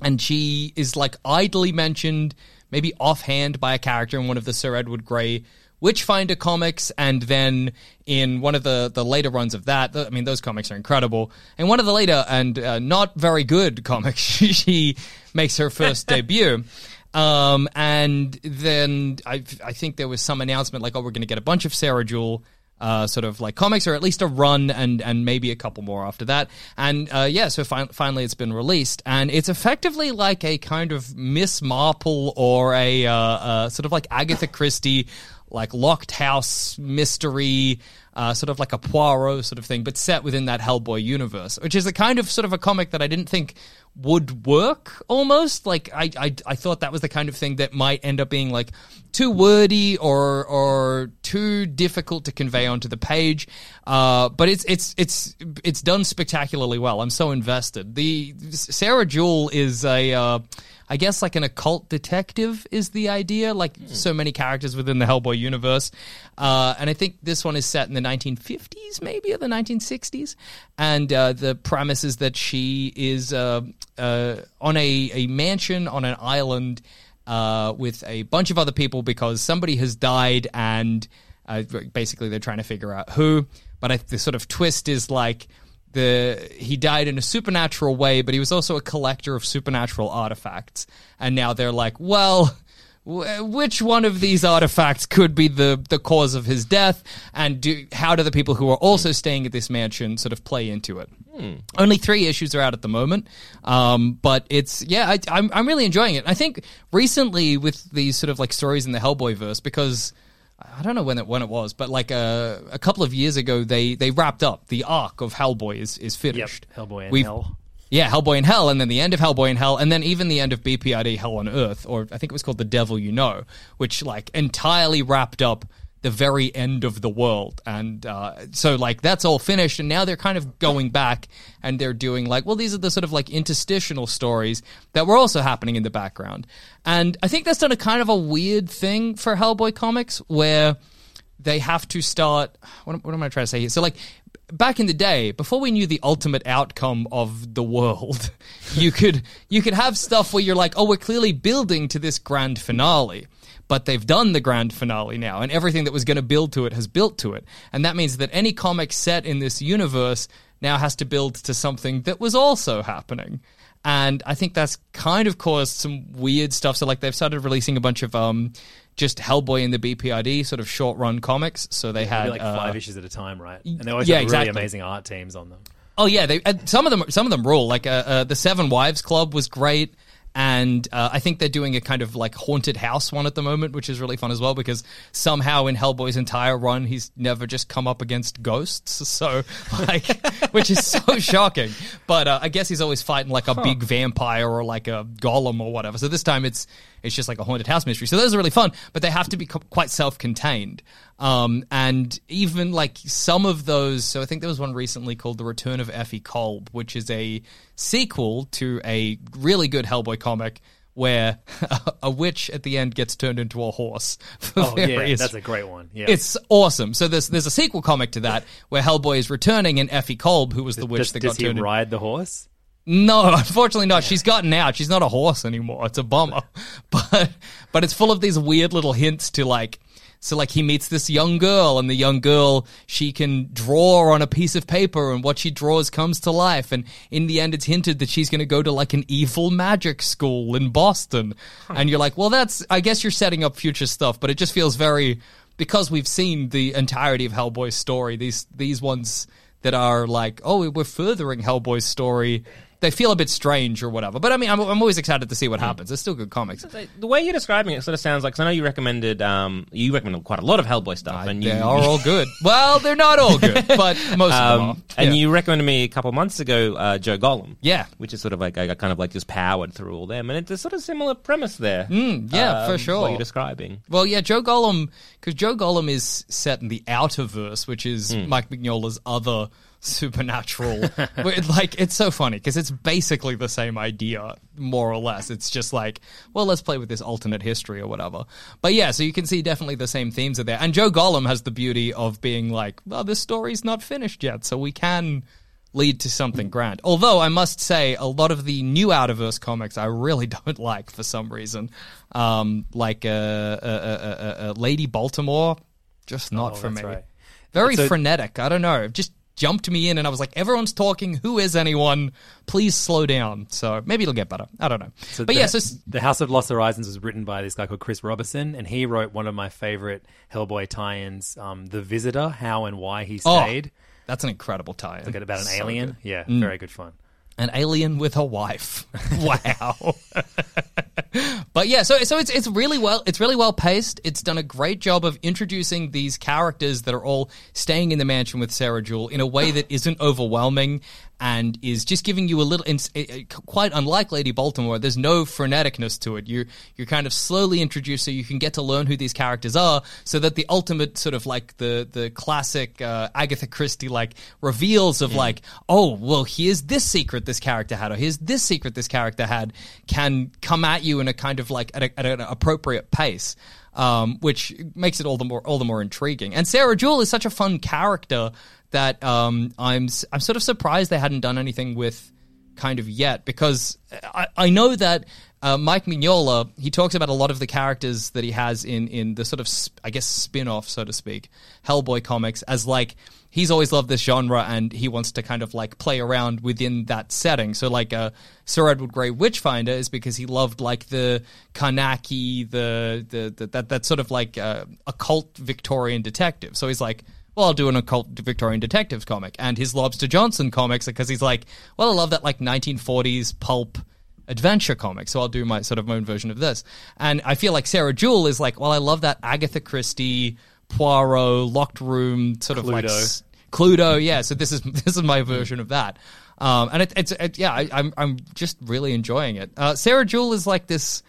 And she is like idly mentioned, maybe offhand by a character in one of the Sir Edward Grey Witchfinder comics, and then in one of the, the later runs of that, th- I mean, those comics are incredible. And one of the later and uh, not very good *laughs* comics, she makes her first debut. Um, and then I, I think there was some announcement like, oh, we're going to get a bunch of Sarah Jewell uh, sort of like comics, or at least a run, and and maybe a couple more after that. And uh, yeah, so fin- finally it's been released, and it's effectively like a kind of Miss Marple or a uh, uh, sort of like Agatha Christie, like locked house mystery. Uh, sort of like a Poirot sort of thing, but set within that Hellboy universe, which is a kind of sort of a comic that I didn't think would work almost. Like I, I, I thought that was the kind of thing that might end up being like too wordy or or too difficult to convey onto the page. Uh, but it's it's it's it's done spectacularly well. I'm so invested. The Sarah Jewell is a. Uh, I guess like an occult detective is the idea, like so many characters within the Hellboy universe. Uh, and I think this one is set in the 1950s, maybe, or the 1960s. And uh, the premise is that she is uh, uh, on a, a mansion on an island uh, with a bunch of other people because somebody has died and uh, basically they're trying to figure out who. But I, the sort of twist is like the he died in a supernatural way, but he was also a collector of supernatural artifacts. And now they're like, well, which one of these artifacts could be the the cause of his death? And do how do the people who are also staying at this mansion sort of play into it? Only three issues are out at the moment, um, but it's yeah, I, I'm I'm really enjoying it. I think recently with these sort of like stories in the Hellboy verse because. I don't know when it when it was, but like uh, a couple of years ago, they they wrapped up the arc of Hellboy is is finished. Hellboy and We've- Hell. Yeah, Hellboy in Hell, and then the end of Hellboy in Hell, and then even the end of BPRD Hell on Earth, or I think it was called The Devil You Know, which like entirely wrapped up the very end of the world. And uh, so like that's all finished, and now they're kind of going back and they're doing like, well, these are the sort of like interstitial stories that were also happening in the background. And I think that's done a kind of a weird thing for Hellboy comics where they have to start. What, what am I trying to say here? So, like, back in the day, before we knew the ultimate outcome of the world, *laughs* you could you could have stuff where you're like, oh, we're clearly building to this grand finale. But they've done the grand finale now, and everything that was going to build to it has built to it. And that means that any comic set in this universe now has to build to something that was also happening. And I think that's kind of caused some weird stuff. So, like, they've started releasing a bunch of um, just Hellboy in the BPRD sort of short run comics. So they had like uh, five issues at a time, right? And they always yeah, have really exactly. amazing art teams on them. Oh yeah, they some of them some of them rule. Like uh, uh, the Seven Wives Club was great, and uh, I think they're doing a kind of like haunted house one at the moment, which is really fun as well because somehow in Hellboy's entire run he's never just come up against ghosts. *laughs* So like, which is so *laughs* shocking. But uh, I guess he's always fighting like a big vampire or like a golem or whatever. So this time it's it's just like a haunted house mystery. So those are really fun, but they have to be co- quite self-contained. Um, and even like some of those, so I think there was one recently called The Return of Effie Kolb, which is a sequel to a really good Hellboy comic where *laughs* a witch at the end gets turned into a horse. *laughs* Oh yeah, that's a great one. Yeah, It's awesome. So there's there's a sequel comic to that where Hellboy is returning and Effie Kolb, who was the witch does, that does got he turned in- ride the horse? No, *laughs* unfortunately not. She's gotten out. She's not a horse anymore. It's a bummer. *laughs* But but it's full of these weird little hints to like so like he meets this young girl and the young girl she can draw on a piece of paper and what she draws comes to life and in the end it's hinted that she's going to go to like an evil magic school in Boston. And you're like, "Well, that's I guess you're setting up future stuff, but it just feels very because we've seen the entirety of Hellboy's story. These these ones that are like, oh, we're furthering Hellboy's story. They feel a bit strange or whatever. But I mean, I'm, I'm always excited to see what happens. They're still good comics. The way you're describing it sort of sounds like. Cause I know you recommended, um, you recommended quite a lot of Hellboy stuff, and you they are all *laughs* good. Well, they're not all good, *laughs* but most of them are. Um, and Yeah. you recommended me a couple months ago uh, Joe Golem. Yeah. Which is sort of like I got kind of like just powered through all them, and it's a sort of similar premise there. Mm, yeah, for um, sure. What you're describing. Well, yeah, Joe Golem, because Joe Golem is set in the Outerverse, which is Hmm. Mike Mignola's other supernatural. *laughs* like, it's so funny because it's basically the same idea, more or less. It's just like, well, let's play with this alternate history or whatever. But yeah, so you can see definitely the same themes are there. And Joe Golem has the beauty of being like, well, this story's not finished yet, so we can lead to something grand. Although I must say, a lot of the new Outerverse comics I really *laughs* don't like for some reason. Um, like uh, uh, uh, uh, uh, Lady Baltimore, just not Oh, for me. right. Very So- frenetic. I don't know. Just jumped me in, and I was like, everyone's talking. Who is anyone? Please slow down. So maybe it'll get better. I don't know. So but the, yeah, so the House of Lost Horizons was written by this guy called Chris Roberson, and he wrote one of my favorite Hellboy tie-ins, um, "The Visitor: How and Why He oh, Stayed." that's an incredible tie. Like about an So alien. good. Yeah, Mm. very good fun. An alien with a wife. *laughs* wow. *laughs* but yeah, so so it's it's really well it's really well paced. It's done a great job of introducing these characters that are all staying in the mansion with Sarah Jewell in a way that isn't overwhelming and is just giving you a little eh, eh, quite unlike Lady Baltimore. There's no freneticness to it. You you're kind of slowly introduced so you can get to learn who these characters are so that the ultimate sort of like the the classic uh, Agatha Christie like reveals of like oh well here's this secret this character had or here's this secret this character had can come at you in a kind of like at, a, at an appropriate pace um, which makes it all the more all the more intriguing and Sarah Jewell is such a fun character that um, I'm I'm sort of surprised they hadn't done anything with kind of yet because I, I know that uh, Mike Mignola he talks about a lot of the characters that he has in in the sort of sp- I guess spin off so to speak Hellboy comics as like he's always loved this genre and he wants to kind of like play around within that setting. So like uh, Sir Edward Grey Witchfinder is because he loved like the Carnacki the the, the that that sort of like uh, occult Victorian detective. So he's like well, I'll do an occult Victorian detectives comic, and his Lobster Johnson comics because he's like, well, I love that like 1940s pulp adventure comic, so I'll do my sort of my own version of this. And I feel like Sarah Jewell is like, well, I love that Agatha Christie Poirot, locked room, sort of like Cluedo. s- Cluedo. Yeah, so this is *laughs* this is my version of that. Um, and it, it's it, yeah, I, I'm I'm just really enjoying it. Uh, Sarah Jewell is like this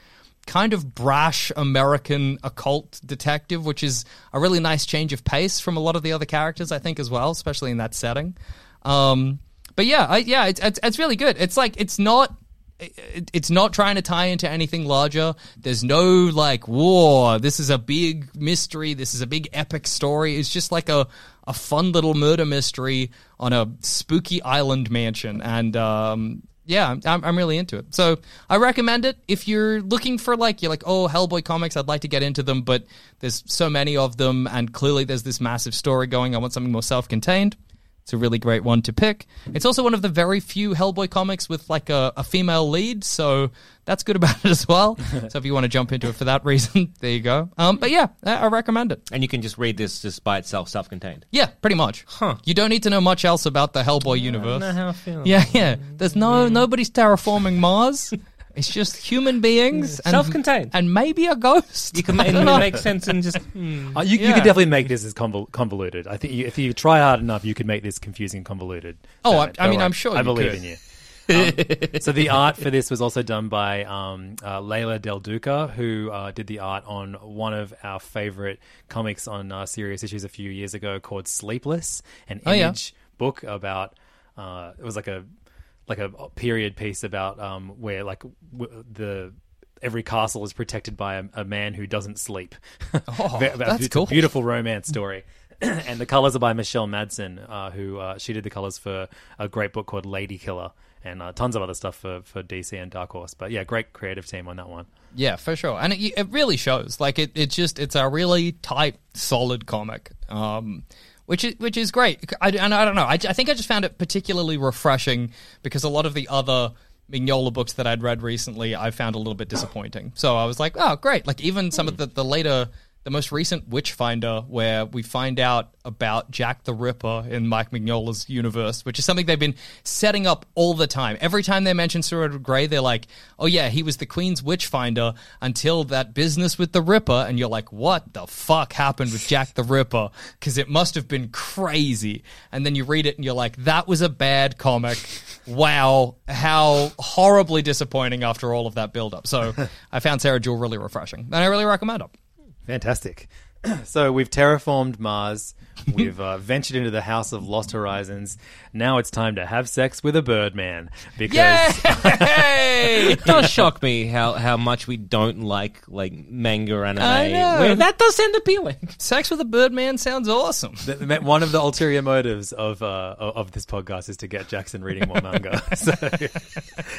kind of brash American occult detective, which is a really nice change of pace from a lot of the other characters, I think, as well, especially in that setting. Um, but yeah, I, yeah, it's, it's it's really good. It's like it's not. it- It's not trying to tie into anything larger. There's no like war. This is a big mystery. This is a big epic story. It's just like a, a fun little murder mystery on a spooky island mansion. And um, yeah, I'm, I'm really into it. So I recommend it if you're looking for like you're like oh Hellboy comics. I'd like to get into them, but there's so many of them, and clearly there's this massive story going. I want something more self-contained. It's a really great one to pick. It's also one of the very few Hellboy comics with like a, a female lead, so that's good about it as well. *laughs* so if you want to jump into it for that reason, *laughs* there you go. Um, but yeah, I I recommend it. And you can just read this just by itself, self-contained. Yeah, pretty much. Huh. You don't need to know much else about the Hellboy universe. know how I feel. Yeah, yeah. There's no nobody's terraforming Mars. *laughs* It's just human beings and Self-contained. and maybe a ghost. You can *laughs* make, it makes sense and just hmm. Uh, you, you could definitely make this as convol- convoluted. I think you, if you try hard enough, you could make this confusing and convoluted. Oh, Damn I- I mean, worry. I'm sure I you believe could. in you. Um, so the art for this was also done by um, uh, Leila Del Duca, who uh, did the art on one of our favorite comics on uh, Serious Issues a few years ago called Sleepless, an Oh, yeah. book about. Uh, it was like a like a period piece about um, where like w- the every castle is protected by a, a man who doesn't sleep. *laughs* Oh, that's it's a cool. beautiful romance story. *clears throat* and the colors are by Michelle Madsen, uh, who uh, she did the colors for a great book called Lady Killer, and uh, tons of other stuff for, for DC and Dark Horse. But yeah, great creative team on that one. Yeah, for sure, and it, it really shows. Like it, it just it's a really tight, solid comic, um, which is which is great. I, and I don't know, I, I think I just found it particularly refreshing because a lot of the other Mignola books that I'd read recently, I found a little bit disappointing. So I was like, oh, great! Like even some of hmm. the the later. The most recent Witchfinder, where we find out about Jack the Ripper in Mike Mignola's universe, which is something they've been setting up all the time. Every time they mention Sir Edward Grey, they're like, "Oh yeah, he was the Queen's Witchfinder until that business with the Ripper," and you're like, "What the fuck happened with Jack the Ripper?" Because it must have been crazy. And then you read it, and you're like, "That was a bad comic." Wow, how horribly disappointing after all of that build up. So *laughs* I found Sarah Jewell really refreshing, and I really recommend it. Fantastic. *clears throat* so we've terraformed Mars. We've uh, *laughs* ventured into the House of Lost Horizons. Now it's time to have sex with a Birdman because Yay! *laughs* it does shock me how, how much we don't like like manga anime. I know. Where that does sound appealing. Sex with a Birdman sounds awesome. th- th- one of the ulterior motives of uh, of of this podcast is to get Jackson reading more manga. *laughs* so,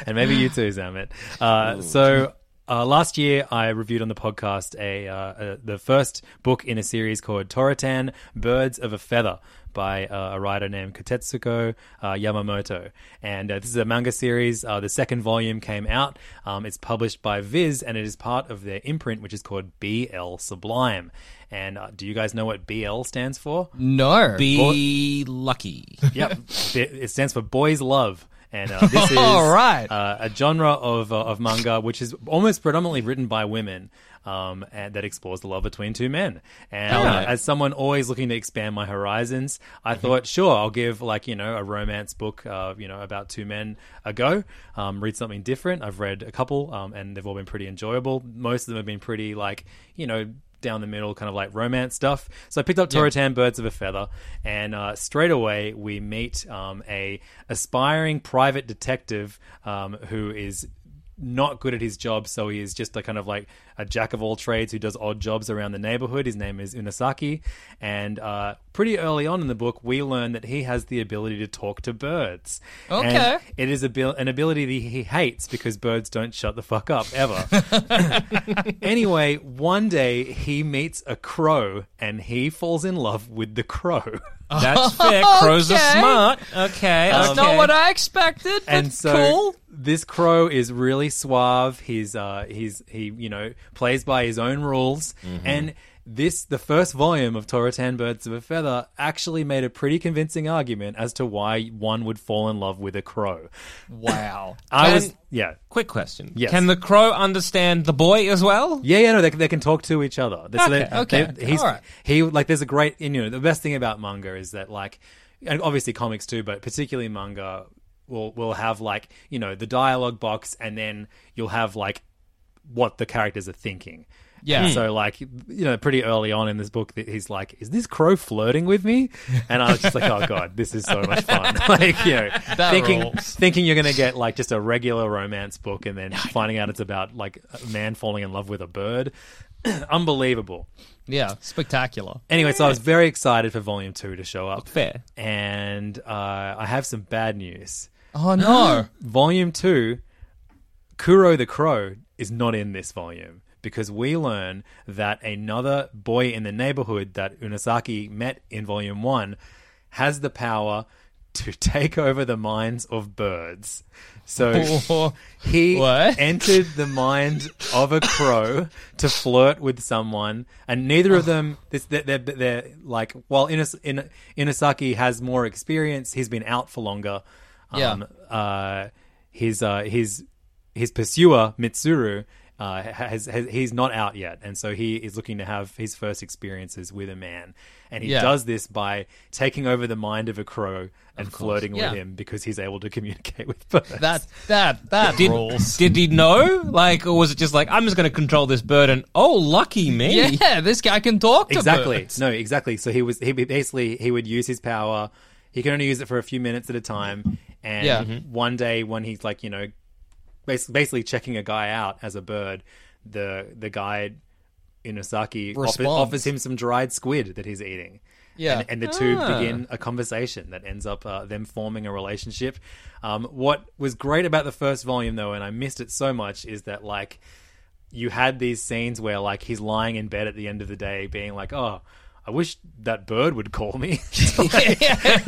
and maybe you too, Zammit. Uh, so. Uh, last year, I reviewed on the podcast a, uh, uh the first book in a series called Toratan: Birds of a Feather by uh, a writer named Kotetsuko uh, Yamamoto. And uh, this is a manga series. Uh, the second volume came out. Um, it's published by Viz, and it is part of their imprint, which is called BL Sublime. And uh, do you guys know what BL stands for? No. Be lucky. Yep. it *laughs* it stands for Boys Love. And uh, *laughs* this is All right. uh, a genre of, uh, of manga which is almost predominantly written by women um, and that explores the love between two men. And uh, as someone always looking to expand my horizons, I Mm-hmm. thought, sure, I'll give like, you know, a romance book, uh, you know, about two men a go. Um, read something different. I've read a couple um, and they've all been pretty enjoyable. Most of them have been pretty like, you know, down the middle, kind of like romance stuff. So I picked up Toratan Birds of a Feather, and uh, straight away we meet um, a aspiring private detective um, who is not good at his job, so he is just a kind of like a jack of all trades who does odd jobs around the neighborhood. His name is Unasaki, and uh, pretty early on in the book, we learn that he has the ability to talk to birds. And Okay. it is an ability that he hates because birds don't shut the fuck up ever. *laughs* anyway, one day he meets a crow and he falls in love with the crow. *laughs* That's fair. Crows are smart. Okay. That's okay. not what I expected, but and so cool. This crow is really suave. He's uh he's he you know plays by his own rules Mm-hmm. and this the first volume of Toratan Birds of a Feather actually made a pretty convincing argument as to why one would fall in love with a crow. Wow. *laughs* I Can- was yeah. Quick question. Yes. Can the crow understand the boy as well? Yeah, yeah, no, they, they can talk to each other. So they- Okay, okay, they- he's, all right. He like, there's a great, you know, the best thing about manga is that like, and obviously comics too, but particularly manga will will have like, you know, the dialogue box, and then you'll have like what the characters are thinking. Yeah. And So like, you know, pretty early on in this book, that he's like, "Is this crow flirting with me?" And I was just like, "Oh *laughs* god, this is so much fun!" *laughs* like, you know, That thinking rules. thinking you're gonna get like just a regular romance book, and then *laughs* finding out it's about like a man falling in love with a bird. *clears throat* Unbelievable. Yeah, spectacular. Anyway, so I was very excited for Volume Two to show up, Fair. and uh, I have some bad news. Oh no. *gasps* Volume Two, Kuro the Crow is not in this volume because we learn that another boy in the neighborhood that Unasaki met in Volume One has the power to *laughs* take over the minds of birds. So *laughs* he What? entered the mind of a crow to flirt with someone, and neither of oh. them. This, they're, they're, they're like while Inas, In, Inasaki has more experience, he's been out for longer. Yeah. Um, uh, his uh, his his pursuer Mitsuru uh, has, has he's not out yet, and so he is looking to have his first experiences with a man, and he Yeah. does this by taking over the mind of a crow and flirting Yeah. with him because he's able to *laughs* communicate with birds. That that that Did, rules. did he know? Like, or was it just like, I'm just going to control this bird and, oh, lucky me? Yeah, this guy can talk to exactly no exactly so he was he basically he would use his power he can only use it for a few minutes at a time and Yeah. one day when he's like you know basically, basically checking a guy out as a bird the the guy Inasaki offer, Responds. offers him some dried squid that he's eating Yeah. and, and the two Ah. begin a conversation that ends up uh, them forming a relationship. Um, what was great about the first volume, though, and I missed it so much, is that like you had these scenes where like he's lying in bed at the end of the day, being like, "Oh, I wish that bird would call me," *laughs* *laughs*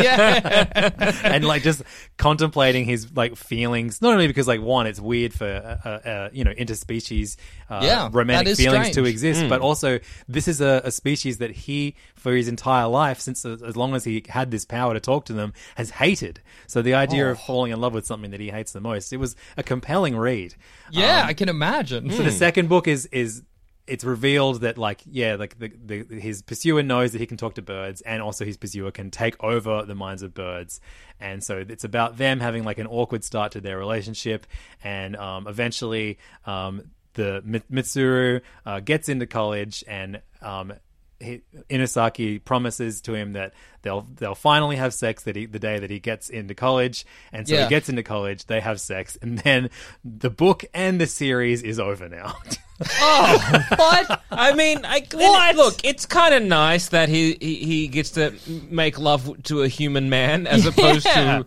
and like just contemplating his like feelings. Not only because like one, it's weird for uh, uh, uh, you know interspecies uh, Yeah, romantic is feelings to strange. exist, but also this is a, a species that he, for his entire life, since as long as he had this power to talk to them, has hated. So the idea Oh. of falling in love with something that he hates the most, it was a compelling read. Yeah, Um, I can imagine. so the second book is is it's revealed that like yeah like the, the his pursuer knows that he can talk to birds and also his pursuer can take over the minds of birds. And so it's about them having like an awkward start to their relationship. And um, eventually um, the Mitsuru uh, gets into college and um, he, Inasaki promises to him that they'll they'll finally have sex that he, the day that he gets into college and so Yeah. he gets into college they have sex and then the book and the series is over now *laughs* oh, what? I mean, I, What? look, it's kind of nice that he, he he gets to make love to a human man as *laughs* opposed Yeah. to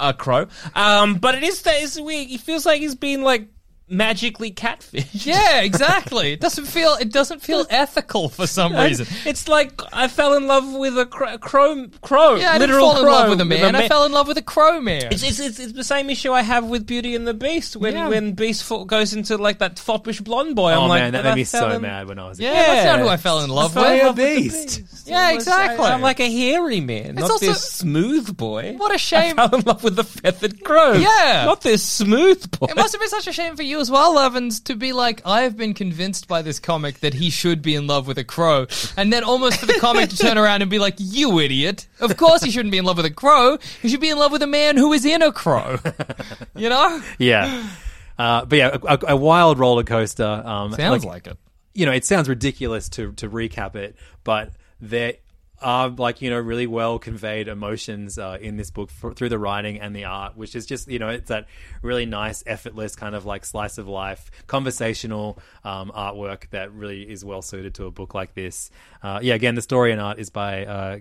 a crow. Um, but it is that is weird. He feels like he's been like magically catfished. Yeah, exactly. It doesn't feel it doesn't feel *laughs* ethical for some reason. It's like I fell in love with a cro- crow. crow Yeah, I didn't literal fall in love with a man. I fell in love with a crow man. It's, it's, it's, it's the same issue I have with Beauty and the Beast when Yeah. when Beast fo- goes into like that foppish blonde boy. I'm oh like, man that but I made me so in- mad when I was a yeah, kid. that's not who I fell in love Fire with. Beast. Yeah, exactly. I, am like a hairy man, not also- this smooth boy. What a shame. I fell in love with the feathered crow. Yeah. not this smooth boy. It must have been such a shame for you as well, Evans, to be like, I have been convinced by this comic that he should be in love with a crow, and then almost for the comic to turn around and be like, you idiot. Of course he shouldn't be in love with a crow. He should be in love with a man who is in a crow. You know? yeah uh, but yeah a, a, a wild roller coaster um, Sounds like it. you know, it sounds ridiculous to to recap it, but there are like you know really well conveyed emotions uh, in this book for, through the writing and the art, which is just you know it's that really nice, effortless kind of like slice of life, conversational um, artwork that really is well suited to a book like this. Uh, yeah, again, the story and art is by uh,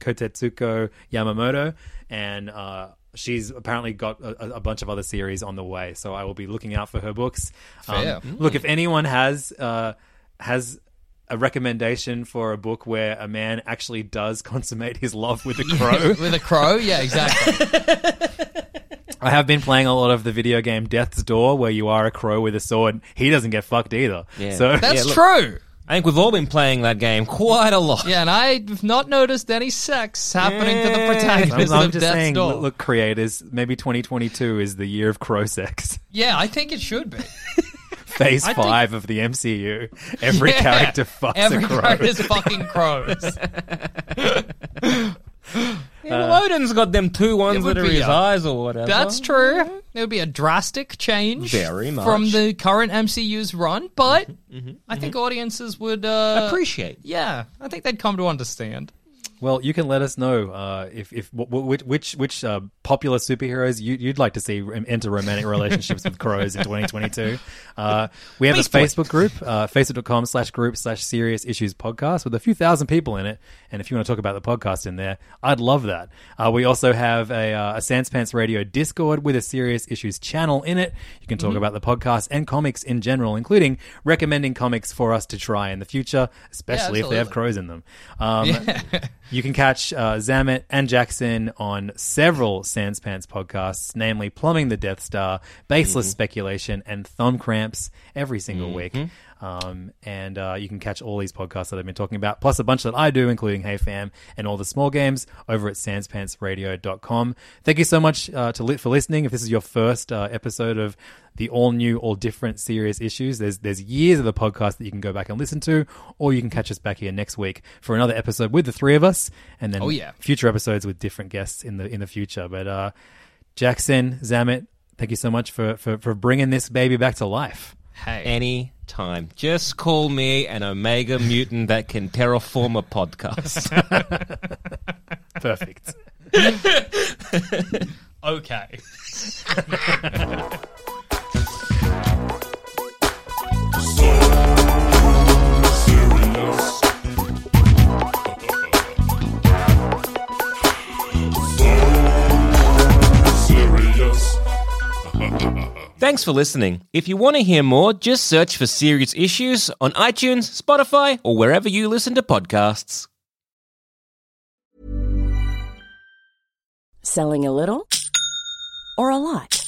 Kotetsuko Yamamoto, and uh, she's apparently got a, a bunch of other series on the way. So I will be looking out for her books. Um, Fair. Look, if anyone has uh, has a recommendation for a book where a man actually does *laughs* consummate his love with a crow, *laughs* With a crow? Yeah, exactly. *laughs* I have been playing a lot of the video game Death's Door, where you are a crow with a sword. He doesn't get fucked either. Yeah. So That's Yeah, look- true. I think we've all been playing that game quite a lot. Yeah, and I've not noticed any sex happening to the I'm, protagonist I'm of just Death's saying, Door. look, look, creators, maybe 2022 is the year of crow sex. Yeah, I think it should be. Phase I think- five of the MCU. *laughs* Every Yeah. character fucks Every a crow. character's fucking crows. *laughs* Yeah, well, Odin's got them two ones that are his uh, eyes or whatever. That's true. It would be a drastic change Very much. from the current MCU's run, but Mm-hmm, I think audiences would uh, Appreciate. Yeah, I think they'd come to understand. Well, you can let us know uh, if if wh- wh- which which which uh, popular superheroes you, you'd like to see enter romantic relationships with crows in 2022. Uh, we have a Please. Facebook group, uh, facebook.com slash group slash serious issues podcast with a few thousand people in it. And if you want to talk about the podcast in there, I'd love that. Uh, we also have a, uh, a Sanspants Radio Discord with a serious issues channel in it. You can talk about the podcast and comics in general, including recommending comics for us to try in the future, especially if they have crows in them. Um, *laughs* You can catch uh, Zammit and Jackson on several Sanspants podcasts, namely Plumbing the Death Star, Baseless Speculation, and Thumb Cramps every single week. Um, and uh, you can catch all these podcasts that I've been talking about, plus a bunch that I do, including Hey Fam and all the small games over at sanspantsradio.com. Thank you so much uh, to li- for listening. If this is your first uh, episode of the all new, all different serious issues, there's there's years of the podcast that you can go back and listen to, or you can catch us back here next week for another episode with the three of us, and then Oh, yeah. future episodes with different guests in the in the future. But uh, Jackson, Zammit, thank you so much for, for for bringing this baby back to life. Hey, Any time. Just call me an Omega mutant that can terraform a podcast. *laughs* Perfect. *laughs* okay. *laughs* Thanks for listening. If you want to hear more, just search for Serious Issues on iTunes, Spotify, or wherever you listen to podcasts. Selling a little or a lot?